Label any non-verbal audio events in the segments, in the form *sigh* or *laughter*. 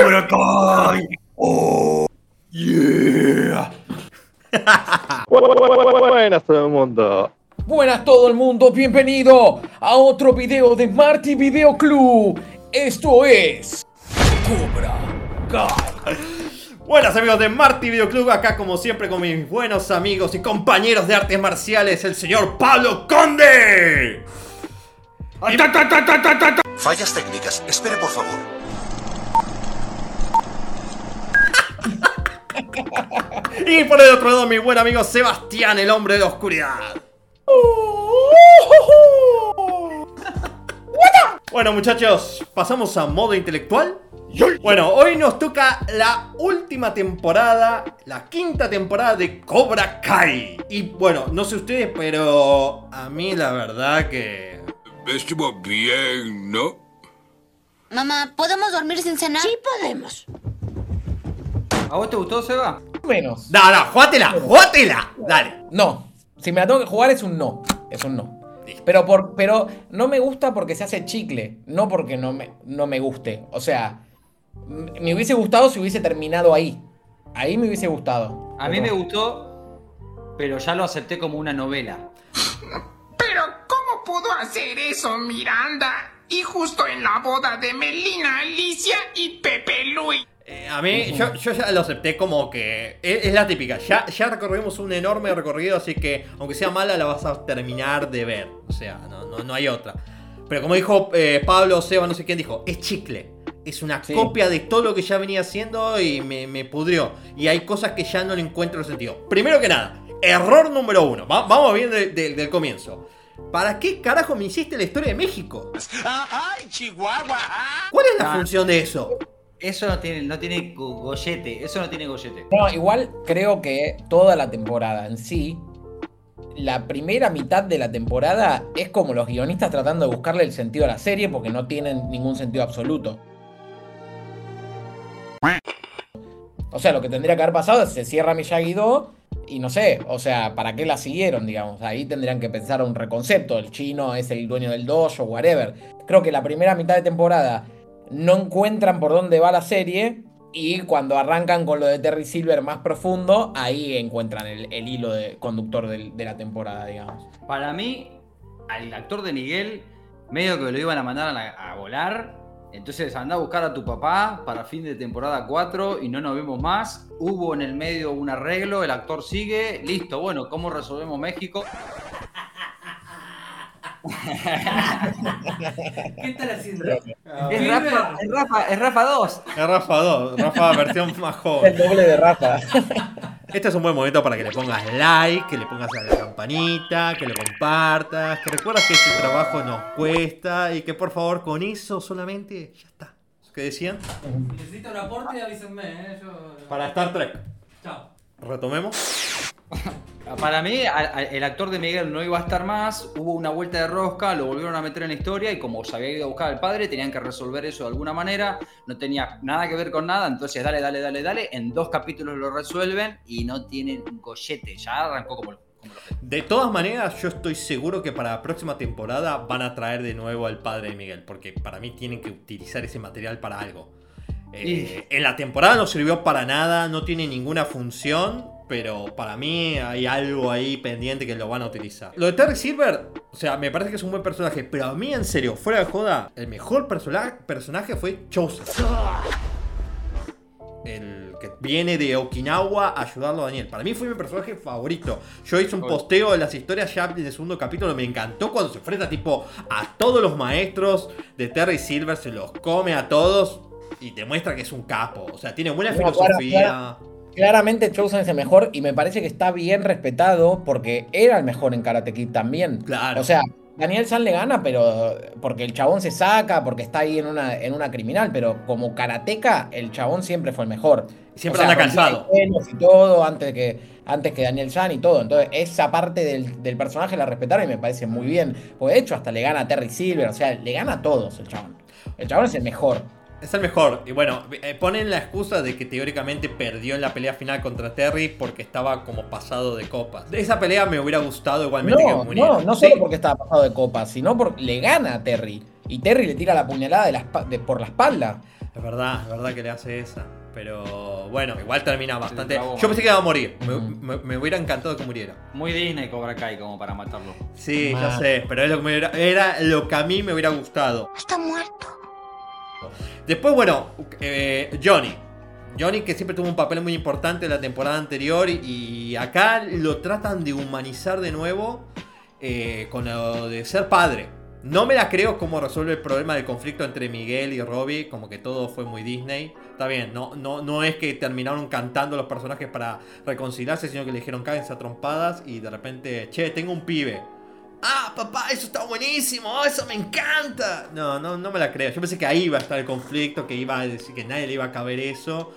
Cobra Kai. Oh, yeah. Buenas todo el mundo. Buenas todo el mundo, bienvenido a otro video de Marty Video Club. Esto es Cobra Kai. Buenas amigos de Marty Video Club, acá como siempre con mis buenos amigos y compañeros de artes marciales, el señor Pablo Conde. Y- Fallas técnicas. Espere, por favor. Y por el otro lado mi buen amigo Sebastián, el hombre de la oscuridad. Bueno muchachos, pasamos a modo intelectual. Bueno, hoy nos toca la última temporada, la quinta temporada de Cobra Kai. Y bueno, no sé ustedes, pero a mí la verdad que... Estuvo bien, ¿no? Mamá, ¿podemos dormir sin cenar? Sí podemos. ¿A vos te gustó, Seba? Menos. No, no, jugátela, jugátela. Dale. No. Si me la tengo que jugar es un no. Es un no. Pero, por, pero no me gusta porque se hace chicle, no porque no me, no me guste. O sea, me hubiese gustado si hubiese terminado ahí. Ahí me hubiese gustado. A mí me gustó, pero ya lo acepté como una novela. Pero ¿cómo pudo hacer eso Miranda? Y justo en la boda de Melina, Alicia y Pepe Luis. Eh, a mí, yo, yo ya lo acepté como que es, es la típica. Ya, ya recorrimos un enorme recorrido, así que aunque sea mala, la vas a terminar de ver. O sea, no, no, no hay otra. Pero como dijo eh, Pablo, Seba, no sé quién dijo, es chicle. Es una Sí. copia de todo lo que ya venía haciendo y me, me pudrió. Y hay cosas que ya no le encuentro sentido. Primero que nada, error número uno. Va- vamos bien de- de- del comienzo. ¿Para qué carajo me hiciste la historia de México? ¡Ay, Chihuahua! ¿Cuál es la Ah. función de eso? Eso no tiene, no tiene eso no tiene gollete. No, igual creo que toda la temporada en sí, la primera mitad de la temporada es como los guionistas tratando de buscarle el sentido a la serie porque no tienen ningún sentido absoluto. O sea, lo que tendría que haber pasado es se cierra Miyagi-Do y no sé, o sea, ¿para qué la siguieron, digamos? Ahí tendrían que pensar un reconcepto, el chino es el dueño del dojo, whatever. Creo que la primera mitad de temporada no encuentran por dónde va la serie y cuando arrancan con lo de Terry Silver más profundo, ahí encuentran el, el hilo de, conductor de la temporada, digamos. Para mí, al actor de Miguel, medio que lo iban a mandar a, a volar. Entonces anda a buscar a tu papá para fin de temporada 4 y no nos vemos más. Hubo en el medio un arreglo, el actor sigue, listo. Bueno, ¿cómo resolvemos México? *laughs* ¿Qué están haciendo? Es Rafa, es Rafa, es Rafa 2. Es Rafa 2, Rafa versión más joven. El doble de Rafa. *laughs* Este es un buen momento para que le pongas like, que le pongas a la campanita, que lo compartas, que recuerdas que este trabajo nos cuesta y que por favor con eso solamente ya está. ¿Qué decían? Necesito un aporte, avísenme, ¿eh? Yo... Para Star Trek. Chao. Retomemos. *laughs* Para mí, a- a- el actor de Miguel no iba a estar más, hubo una vuelta de rosca, lo volvieron a meter en la historia y como se había ido a buscar al padre, tenían que resolver eso de alguna manera, no tenía nada que ver con nada, entonces dale, dale, dale, dale, en dos capítulos lo resuelven y no tienen un gollete, ya arrancó como, como lo De todas maneras, yo estoy seguro que para la próxima temporada van a traer de nuevo al padre de Miguel, porque para mí tienen que utilizar ese material para algo. Eh, en la temporada no sirvió para nada, no tiene ninguna función, pero para mí hay algo ahí pendiente que lo van a utilizar. Lo de Terry Silver, o sea, me parece que es un buen personaje, pero a mí en serio, fuera de joda, el mejor persona- personaje fue Chosen. El que viene de Okinawa a ayudarlo a Daniel. Para mí fue mi personaje favorito. Yo hice un posteo de las historias ya del segundo capítulo. Me encantó cuando se enfrenta tipo a todos los maestros de Terry Silver. Se los come a todos. Y te muestra que es un capo. O sea, tiene buena filosofía. Claramente Chosen es el mejor y me parece que está bien respetado porque era el mejor en Karate Kid también. Claro. O sea, Daniel San le gana, pero porque el chabón se saca, porque está ahí en una, en una criminal, pero como karateca, el chabón siempre fue el mejor. Siempre anda rompía cansado. Y todo, antes que, antes que Daniel San y todo. Entonces, esa parte del, del personaje la respetaron y me parece muy bien. Porque de hecho, hasta le gana a Terry Silver, o sea, le gana a todos el chabón. El chabón es el mejor. Es el mejor. Y bueno, eh, ponen la excusa de que teóricamente perdió en la pelea final contra Terry porque estaba como pasado de copas. De esa pelea me hubiera gustado igualmente que No, muriera. no, no solo porque estaba pasado de copas, sino porque le gana a Terry. Y Terry le tira la puñalada de la espa- de- por la espalda. Es verdad, es verdad que le hace esa. Pero bueno, igual termina bastante. Yo pensé que iba a morir. Me, me- me hubiera encantado que muriera. Muy Disney Cobra Kai como para matarlo. Sí, ya Mal. sé, pero es lo que me hubiera- era lo que a mí me hubiera gustado. Está muerto. Después, bueno, eh, Johnny. Johnny que siempre tuvo un papel muy importante en la temporada anterior y, acá lo tratan de humanizar de nuevo eh, con lo de ser padre. No me la creo cómo resuelve el problema del conflicto entre Miguel y Robbie, como que todo fue muy Disney. Está bien, no, no, no es que terminaron cantando los personajes para reconciliarse, sino que le dijeron cáguense a trompadas y de repente, che, tengo un pibe. Ah, papá, eso está buenísimo, eso me encanta. No, no, no me la creo. Yo pensé que ahí iba a estar el conflicto, que iba a decir que nadie le iba a caber eso.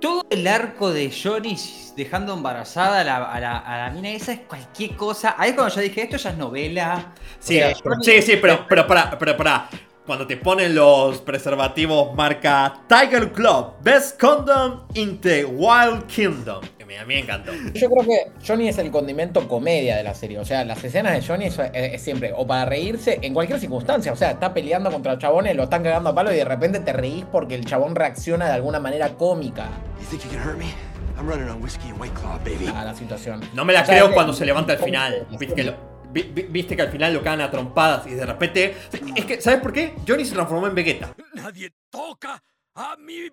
Todo el arco de Johnny dejando embarazada a la, a la, a la mina esa es cualquier cosa. Ahí es cuando yo dije, esto ya es novela. Sí, sea, sí, sí, pero, pero para, pero para. Cuando te ponen los preservativos marca Tiger Club, Best Condom in the Wild Kingdom. A mí me encantó. Yo creo que Johnny es el condimento comedia de la serie. O sea, las escenas de Johnny es, es- es siempre o para reírse en cualquier circunstancia. O sea, está peleando contra los chabones, lo están cagando a palo y de repente te reís porque el chabón reacciona de alguna manera cómica a la situación. No me la O sea, creo es- cuando se levanta al final. Viste que, lo- vi- vi- viste que al final lo cagan a trompadas y de repente. Es que, ¿sabes por qué? Johnny se transformó en Vegeta. Nadie toca a mi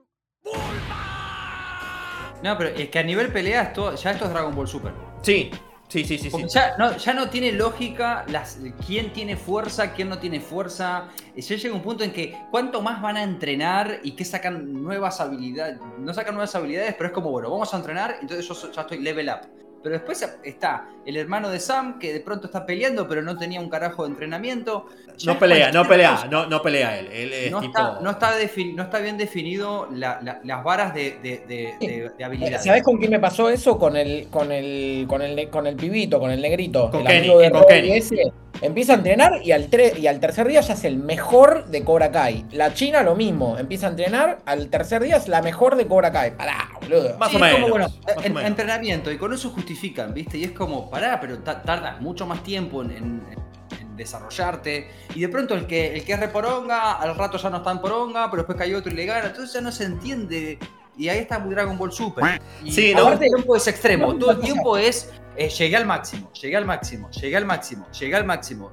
No, pero es que a nivel pelea esto, ya esto es Dragon Ball Super. Sí, sí, sí, sí. sí. Ya no, ya no tiene lógica las, quién tiene fuerza, quién no tiene fuerza. Ya llega un punto en que cuánto más van a entrenar y que sacan nuevas habilidades. No sacan nuevas habilidades, pero es como, bueno, vamos a entrenar, entonces yo ya estoy level up. Pero después está el hermano de Sam, que de pronto está peleando, pero no tenía un carajo de entrenamiento. No pelea, no pelea, no, no pelea él. Él es No tipo. está, no, está no está bien definido la- la- las varas de, de, de- de- de habilidades. ¿Sabés con quién me pasó eso? Con el, con el, con el, con el pibito, con el negrito, Con el Kenny, amigo de con Kenny. ese. Empieza a entrenar y al, y al tercer día ya es el mejor de Cobra Kai. La China lo mismo, empieza a entrenar, al tercer día es la mejor de Cobra Kai. Pará, boludo. Más Sí, o menos. como, bueno, más o en- menos. entrenamiento, y con eso justifican, ¿viste? Y es como, pará, pero ta- tardas mucho más tiempo en, en- en desarrollarte. Y de pronto el que, el que es reporonga, al rato ya no está en poronga, pero después cae otro y le gana. Entonces ya no se entiende. Y ahí está muy Dragon Ball Super. Y Sí, todo ¿no? el tiempo es extremo. No, Todo el tiempo es eh, llegué al máximo, llegué al máximo, llegué al máximo, llegué al máximo.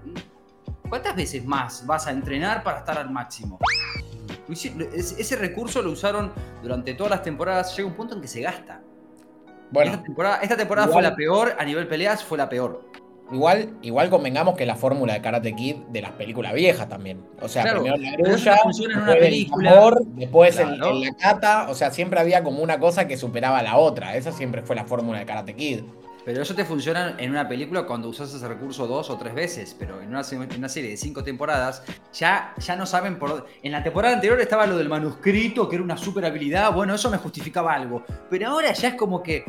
¿Cuántas veces más vas a entrenar para estar al máximo? Ese recurso lo usaron durante todas las temporadas. Llega un punto en que se gasta. Bueno, esta temporada, esta temporada igual- fue la peor, a nivel peleas fue la peor. igual, igual convengamos que la fórmula de Karate Kid de las películas viejas también. O sea, Claro, primero la grulla, en después el el la kata. O sea, siempre había como una cosa que superaba a la otra. Esa siempre fue la fórmula de Karate Kid. Pero eso te funciona en una película cuando usas ese recurso dos o tres veces. Pero en una, serie de cinco temporadas, ya, ya no saben por. En la temporada anterior estaba lo del manuscrito, que era una super habilidad. Bueno, eso me justificaba algo. Pero ahora ya es como que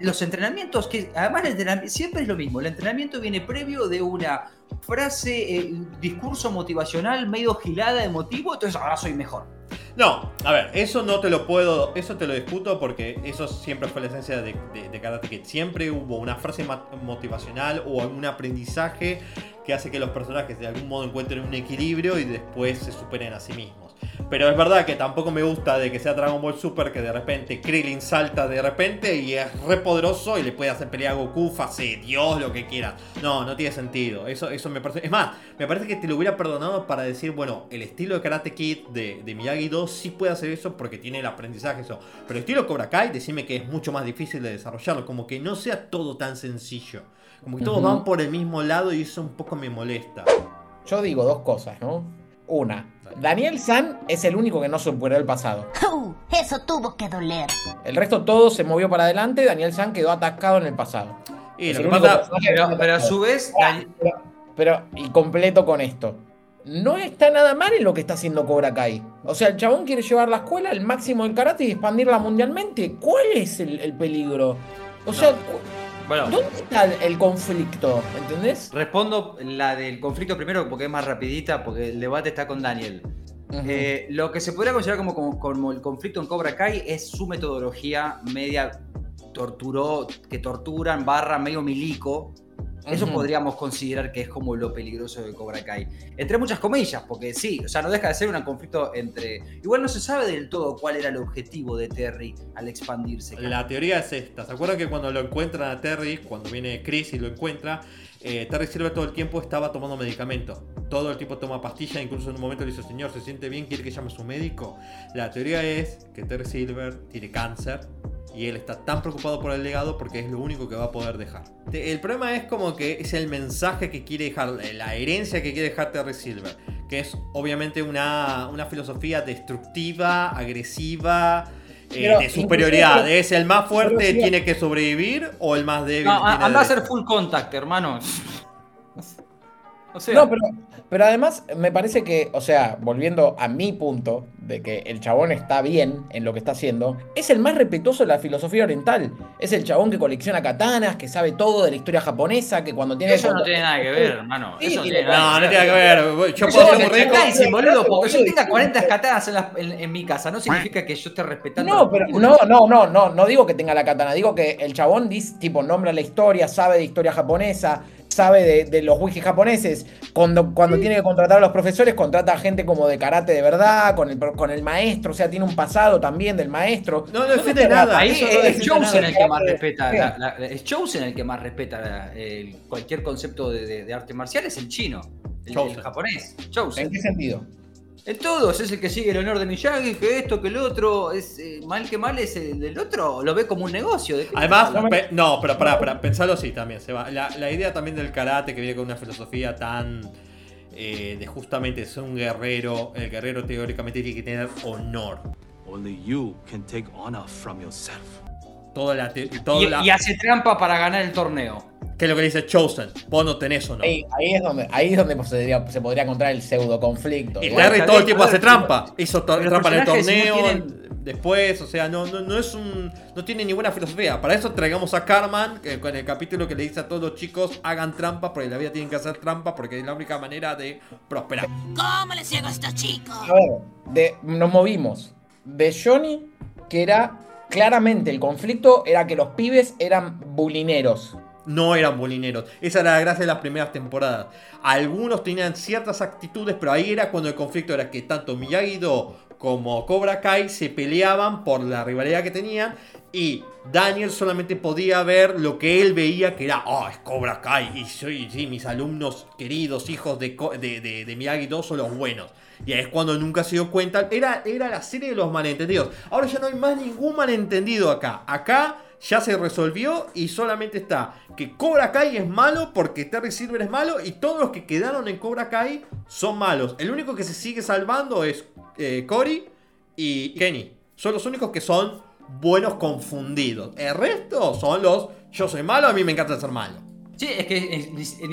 los entrenamientos, que además el entrenami- siempre es lo mismo. El entrenamiento viene previo de una frase, eh, discurso motivacional medio gilada, emotivo. Entonces ahora soy mejor. No, a ver, eso no te lo puedo, eso te lo discuto porque eso siempre fue la esencia de, de, de Karate Kid. Siempre hubo una frase motivacional o un aprendizaje que hace que los personajes de algún modo encuentren un equilibrio y después se superen a sí mismos. Pero es verdad que tampoco me gusta de que sea Dragon Ball Super que de repente Krillin salta de repente y es re poderoso y le puede hacer pelea a Goku, fase Dios, lo que quiera. No, no tiene sentido. Eso, eso me parece. Es más, me parece que te lo hubiera perdonado para decir, bueno, el estilo de Karate Kid de, de Miyagi 2 sí puede hacer eso porque tiene el aprendizaje, eso. Pero el estilo Cobra Kai, decime que es mucho más difícil de desarrollarlo. Como que no sea todo tan sencillo. Como que todos van por el mismo lado y eso un poco me molesta. Yo digo dos cosas, ¿no? Una, Daniel San es el único que no superó el pasado. Uh, eso tuvo que doler. El resto todo se movió para adelante, Daniel San quedó atascado en el pasado. Y Es lo el que único pasa. personaje que Pero, a su vez, Pero, pero- y completo con esto. No está nada mal en lo que está haciendo Cobra Kai. O sea, el chabón quiere llevar la escuela al máximo del karate y expandirla mundialmente. ¿Cuál es el, el peligro? O sea, bueno, ¿dónde está el, conflicto? ¿Entendés? Respondo la del conflicto primero porque es más rapidita, porque el debate está con Daniel. Eh, lo que se podría considerar como, como, como el conflicto en Cobra Kai es su metodología media torturó, que torturan, barra medio milico, Eso Ujú. podríamos considerar que es como lo peligroso de Cobra Kai. Entre muchas comillas, porque sí, o sea, no deja de ser un conflicto entre. Igual no se sabe del todo cuál era el objetivo de Terry al expandirse. La teoría es esta. ¿Se acuerdan que cuando lo encuentran a Terry, cuando viene Chris y lo encuentra, eh, Terry Silver todo el tiempo estaba tomando medicamento? Todo el tiempo toma pastillas, incluso en un momento le dice, señor, ¿se siente bien? ¿Quiere que llame a su médico? La teoría es que Terry Silver tiene cáncer y él está tan preocupado por el legado porque es lo único que va a poder dejar. El problema es como que es el mensaje que quiere dejar, la herencia que quiere dejar Terry Silver, que es obviamente una, una filosofía destructiva, agresiva, eh, de superioridad. ¿Es el más fuerte tiene que sobrevivir o el más débil? No, a- tiene anda a hacer full contact, hermano. O sea, No, pero, pero además me parece que, o sea, volviendo a mi punto de que el chabón está bien en lo que está haciendo, es el más respetuoso de la filosofía oriental. Es el chabón que colecciona katanas, que sabe todo de la historia japonesa, que cuando tiene... eso no tiene nada que ver, hermano. Sí, Eso no tiene- nada No, no que tiene que ver. Yo puedo ser muy boludo, porque yo tenga disculpe. 40 katanas en, la- en- en mi casa, no significa que yo esté respetando. No, pero no, no, no, no, no digo que tenga la katana, digo que el chabón dice, tipo, nombra la historia, sabe de historia japonesa, sabe de, de los wikis japoneses. Cuando, cuando tiene que contratar a los profesores, contrata a gente como de karate de verdad, con el, con el maestro, o sea, tiene un pasado también del maestro. No, no defiende nada. Ahí eso no es Chosen nada. el que más respeta. La- la- es Chosen el que más respeta la- el- cualquier concepto de, de- de arte marcial, es el chino, el, el Chosen. japonés. ¿En qué sentido? En todos, es el que sigue el honor de Miyagi, que esto, que el otro, es eh, mal que mal es el del otro, lo ve como un negocio. ¿de qué Además, pe- no, pero pará, pará, pensalo así también, Seba. La, la idea también del karate que viene con una filosofía tan eh, de justamente ser un guerrero, el guerrero teóricamente tiene que tener honor. Only you can take honor from yourself. Toda la, te- toda y, la- y hace trampa para ganar el torneo. Que es lo que dice Chosen. Vos no tenés honor. Ahí, ahí es donde, ahí es donde se, podría, se podría encontrar el pseudo conflicto. Y está todo el tiempo hace trampa. Hizo trampa en el no torneo, tienen- después, o sea, no, no, no es un. No tiene ninguna filosofía. Para eso traigamos a Carman, que con el capítulo que le dice a todos los chicos, hagan trampa, porque en la vida tienen que hacer trampa, porque es la única manera de prosperar. ¿Cómo les llego a estos chicos? A ver, de- nos movimos de Johnny, que era claramente el conflicto, era que los pibes eran bulineros. No eran bolineros. Esa era la gracia de las primeras temporadas. Algunos tenían ciertas actitudes, pero ahí era cuando el conflicto era que tanto Miyagi-Do como Cobra Kai se peleaban por la rivalidad que tenían y Daniel solamente podía ver lo que él veía que era, oh, es Cobra Kai y soy, sí, mis alumnos queridos, hijos de, de- de Miyagi-Do son los buenos. Y ahí es cuando nunca se dio cuenta, era, era la serie de los malentendidos. Ahora ya no hay más ningún malentendido acá. Acá ya se resolvió y solamente está que Cobra Kai es malo porque Terry Silver es malo y todos los que quedaron en Cobra Kai son malos. El único que se sigue salvando es eh, Cory y Kenny. Son los únicos que son buenos confundidos. El resto son los yo soy malo, a mí me encanta ser malo. Sí, es que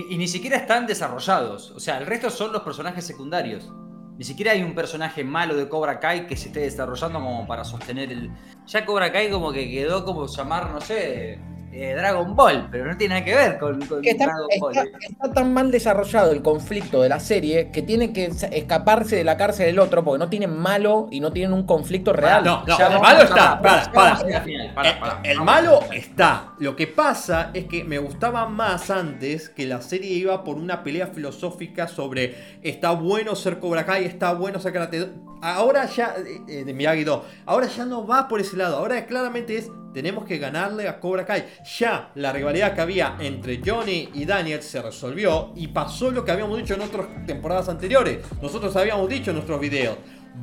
y ni siquiera están desarrollados. O sea, el resto son los personajes secundarios. Ni siquiera hay un personaje malo de Cobra Kai que se esté desarrollando como para sostener el. Ya Cobra Kai como que quedó como llamar, no sé, eh, Dragon Ball, pero no tiene nada que ver con, con Que está, Dragon Ball. está- está tan mal desarrollado el conflicto de la serie que tiene que escaparse de la cárcel del otro porque no tienen malo y no tienen un conflicto real. No, no, el malo está. Para, para, El- para. El Vamos. malo está. Lo que pasa es que me gustaba más antes que la serie iba por una pelea filosófica sobre está bueno ser Cobra Kai, está bueno ser Karate. Ahora ya, eh, eh, de Miyagi-Do, ahora ya no va por ese lado. Ahora claramente es tenemos que ganarle a Cobra Kai. Ya la rivalidad que había entre Johnny y Daniel se resolvió y pasó lo que habíamos dicho en otras temporadas anteriores. Nosotros habíamos dicho en nuestros videos.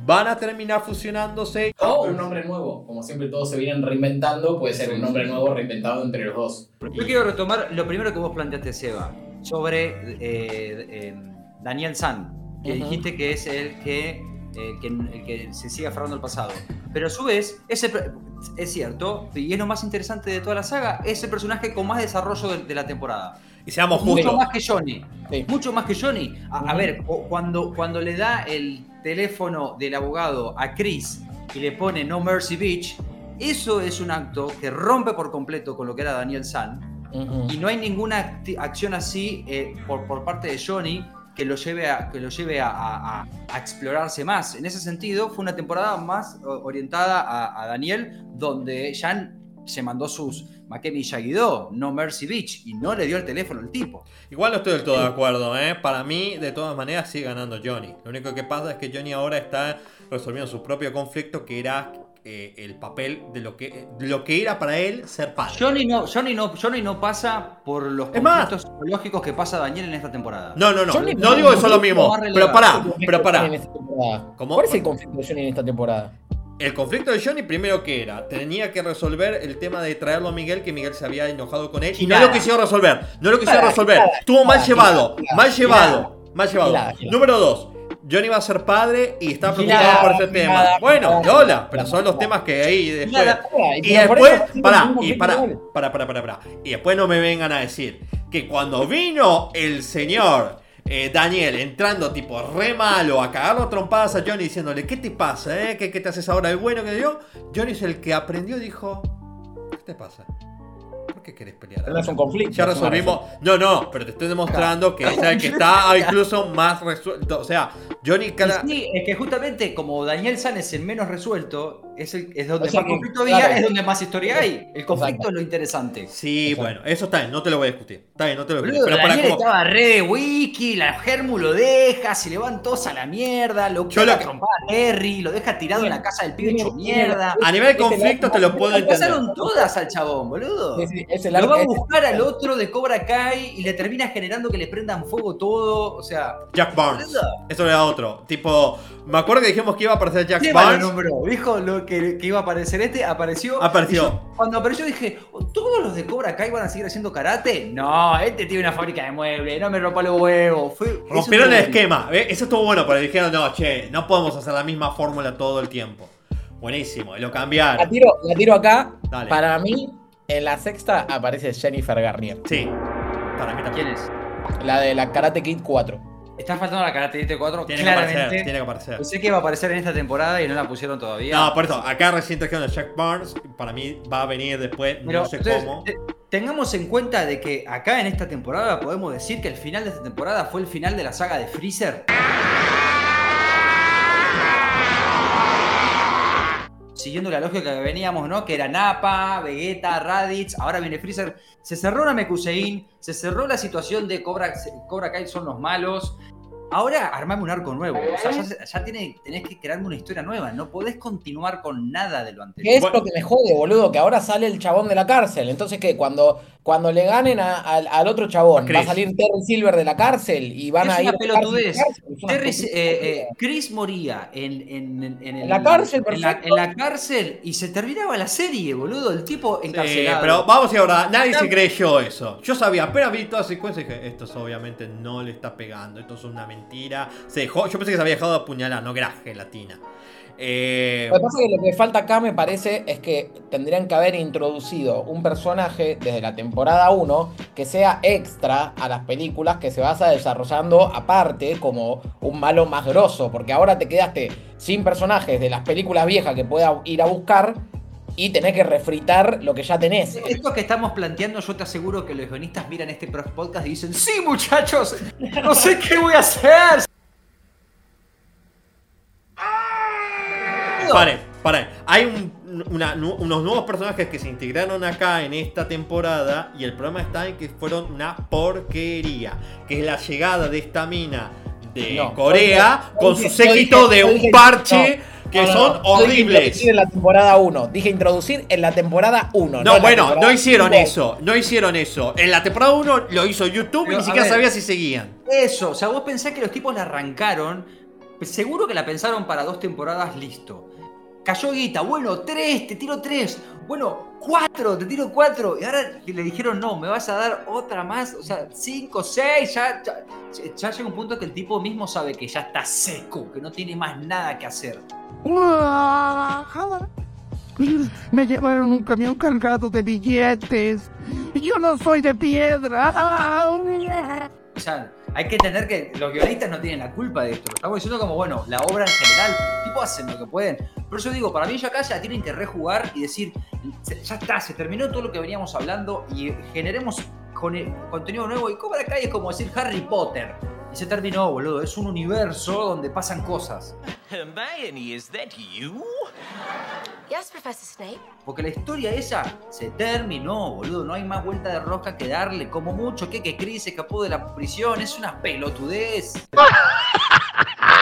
Van a terminar fusionándose. O un nombre nuevo, como siempre todos se vienen reinventando, puede ser un nombre nuevo reinventado entre los dos. Yo quiero retomar lo primero que vos planteaste, Seba, sobre eh, eh, Daniel San, que Ujú. dijiste que es el que, eh, que, el que se sigue aferrando al pasado. Pero a su vez, ese, es cierto, y es lo más interesante de toda la saga, es el personaje con más desarrollo de, de la temporada. Y seamos Mucho justos. más que Johnny. Sí. Mucho más que Johnny. A, ver, cu- cuando, cuando le da el teléfono del abogado a Chris y le pone No Mercy Beach, eso es un acto que rompe por completo con lo que era Daniel San. Y no hay ninguna acción así eh, por, por parte de Johnny que lo lleve, a, que lo lleve a, explorarse más. En ese sentido, fue una temporada más orientada a, a Daniel, donde ya se mandó sus Makemi Miyagi-Do, no Mercy Beach, y no le dio el teléfono al tipo. Igual no estoy del todo de acuerdo, ¿eh? Para mí, de todas maneras, sigue ganando Johnny. Lo único que pasa es que Johnny ahora está resolviendo su propio conflicto, que era eh, el papel de lo que, lo que era para él ser padre. Johnny no, Johnny no, Johnny no pasa por los conflictos psicológicos que pasa Daniel en esta temporada. No, no, no. Johnny No digo eso es lo mismo. Pero pará, ¿Cuál es el pero pará. ¿Cuál es el conflicto de Johnny en esta temporada? El conflicto de Johnny, primero que era, tenía que resolver el tema de traerlo a Miguel, que Miguel se había enojado con él. Y no lo quisieron resolver. No lo quisieron resolver. Estuvo mal llevado. Mal llevado. Mal llevado. Número dos. Johnny va a ser padre y está preocupado Nada, por ese tema. nada, bueno, nada, Lola, pero son los temas que ahí después. Y después, pará, y pará, pará, pará. Y después no me vengan a decir que cuando vino el señor eh, Daniel entrando tipo re malo a cagarlo a trompadas a Johnny diciéndole, ¿qué te pasa, eh? ¿Qué, qué te haces ahora? ¿El bueno que yo? Johnny es el que aprendió y dijo, ¿qué te pasa? ¿Por qué querés pelear? No es un conflicto. Ya resolvimos. No, no, pero te estoy demostrando que que *laughs* está incluso más resuelto. O sea, Johnny cada. sí, es que justamente como Daniel San es el menos resuelto, es, el, es donde O sea más que, conflicto había, claro. es donde más historia hay. El conflicto Exacto. es lo interesante. Sí, bueno, eso está bien, no te lo voy a discutir. Está bien, no te lo voy a discutir. Pero para Daniel como. estaba re de wiki, la Germu lo deja, se le van todos a la mierda, lo que- trompada a Terry, lo deja tirado en la casa del pibe hecho mierda. A nivel de conflicto te lo puedo Le entender. pasaron todas al chabón, boludo. Sí, sí, es el Lo va a es- buscar al otro de Cobra Kai y le termina generando que le prendan fuego todo. O sea, Jack Barnes. Boludo. Eso era otro. Tipo, me acuerdo que dijimos que iba a aparecer Jack ¿Qué lo Barnes. nombró? Dijo lo que, que iba a aparecer este, apareció. Apareció. Yo, cuando apareció dije, ¿todos los de Cobra Kai van a seguir haciendo karate? No, este tiene una fábrica de muebles, no me rompa los huevos. Fue, Rompieron el esquema. ¿eh? Eso estuvo bueno, pero dijeron, no, che, no podemos hacer la misma fórmula todo el tiempo. Buenísimo, y lo La cambiaron. tiro, la tiro acá. Dale. Para mí, en la sexta aparece Jennifer Garnier. Sí, para mí también. ¿Quién es? La de la Karate Kid 4. Está faltando la Kid 4, Tiene que aparecer, claramente. tiene que aparecer. Pensé que iba a aparecer en esta temporada y no la pusieron todavía. No, por eso, acá recién trajeron a Jack Barnes. Para mí va a venir después, Pero, no sé entonces, cómo. te- tengamos en cuenta de que acá en esta temporada podemos decir que el final de esta temporada fue el final de la saga de Freezer. Siguiendo la lógica que veníamos, ¿no? Que era Nappa, Vegeta, Raditz, ahora viene Freezer. Se cerró Namekusein, se cerró la situación de Cobra, Cobra Kai son los malos. Ahora armame un arco nuevo. O sea, ya, ya tiene- tenés que crearme una historia nueva. No podés continuar con nada de lo anterior. Que es Bueno. lo que me jode, boludo, que ahora sale el chabón de la cárcel. Entonces, que cuando, cuando le ganen a- al, al otro A chabón, Chris. va a salir Terry Silver de la cárcel y van Es a ir. una a la cárcel, pelotudez. es una Terry, eh, eh, Chris moría en, en, en, en el- la cárcel, en la, perfecto. en la cárcel y se terminaba la serie, boludo. El tipo Sí, encarcelado. pero vamos y ahora, nadie se creyó eso. Yo sabía, apenas vi toda la secuencia y dije, esto es obviamente no le está pegando, esto es una mentira. Se dejó, yo pensé que se había dejado de apuñalar, no que era gelatina. Eh, Lo que pasa es que lo que falta acá, me parece, es que tendrían que haber introducido un personaje desde la temporada 1 que sea extra a las películas, que se vaya desarrollando aparte como un malo más grosso, porque ahora te quedaste sin personajes de las películas viejas que pueda ir a buscar y tenés que refritar lo que ya tenés. Esto que estamos planteando, yo te aseguro que los guionistas miran este podcast y dicen, sí muchachos, no sé qué voy a hacer. Paren, paren. Hay un- una- nu- unos nuevos personajes que se integraron acá en esta temporada y el problema está en que fueron una porquería. Que es la llegada de esta mina de No, Corea con su séquito de un parche no, que no, no, son no, dije horribles. introducir en la temporada 1. Dije introducir en la temporada 1. No, bueno, no hicieron cinco. eso, no hicieron eso. En la temporada 1 lo hizo YouTube y ni siquiera ver. sabía si seguían. Eso, o sea, vos pensás que los tipos la arrancaron, seguro que la pensaron para dos temporadas, listo. Cayó guita, bueno, tres, te tiro tres, bueno, cuatro, te tiro cuatro. Y ahora le dijeron, no, me vas a dar otra más, o sea, cinco, seis, ya, llega un punto que el tipo mismo sabe que ya está seco, que no tiene más nada que hacer. Me llevaron un camión cargado de billetes. Yo no soy de piedra. Hay que entender que los guionistas no tienen la culpa de esto. Estamos diciendo como, bueno, la obra en general, los tipos hacen lo que pueden. Por eso digo, para mí ya acá ya tienen que rejugar y decir, "Se- ya está, se terminó todo lo que veníamos hablando y generemos con- contenido nuevo. Y Cobra Kai es como decir Harry Potter. Y se terminó, boludo. Es un universo donde pasan cosas. Hermione, you? Yes, Professor Snape. Porque la historia esa se terminó, boludo. No hay más vuelta de rosca que darle. Como mucho que que Chris escapó de la prisión. Es una pelotudez. *laughs*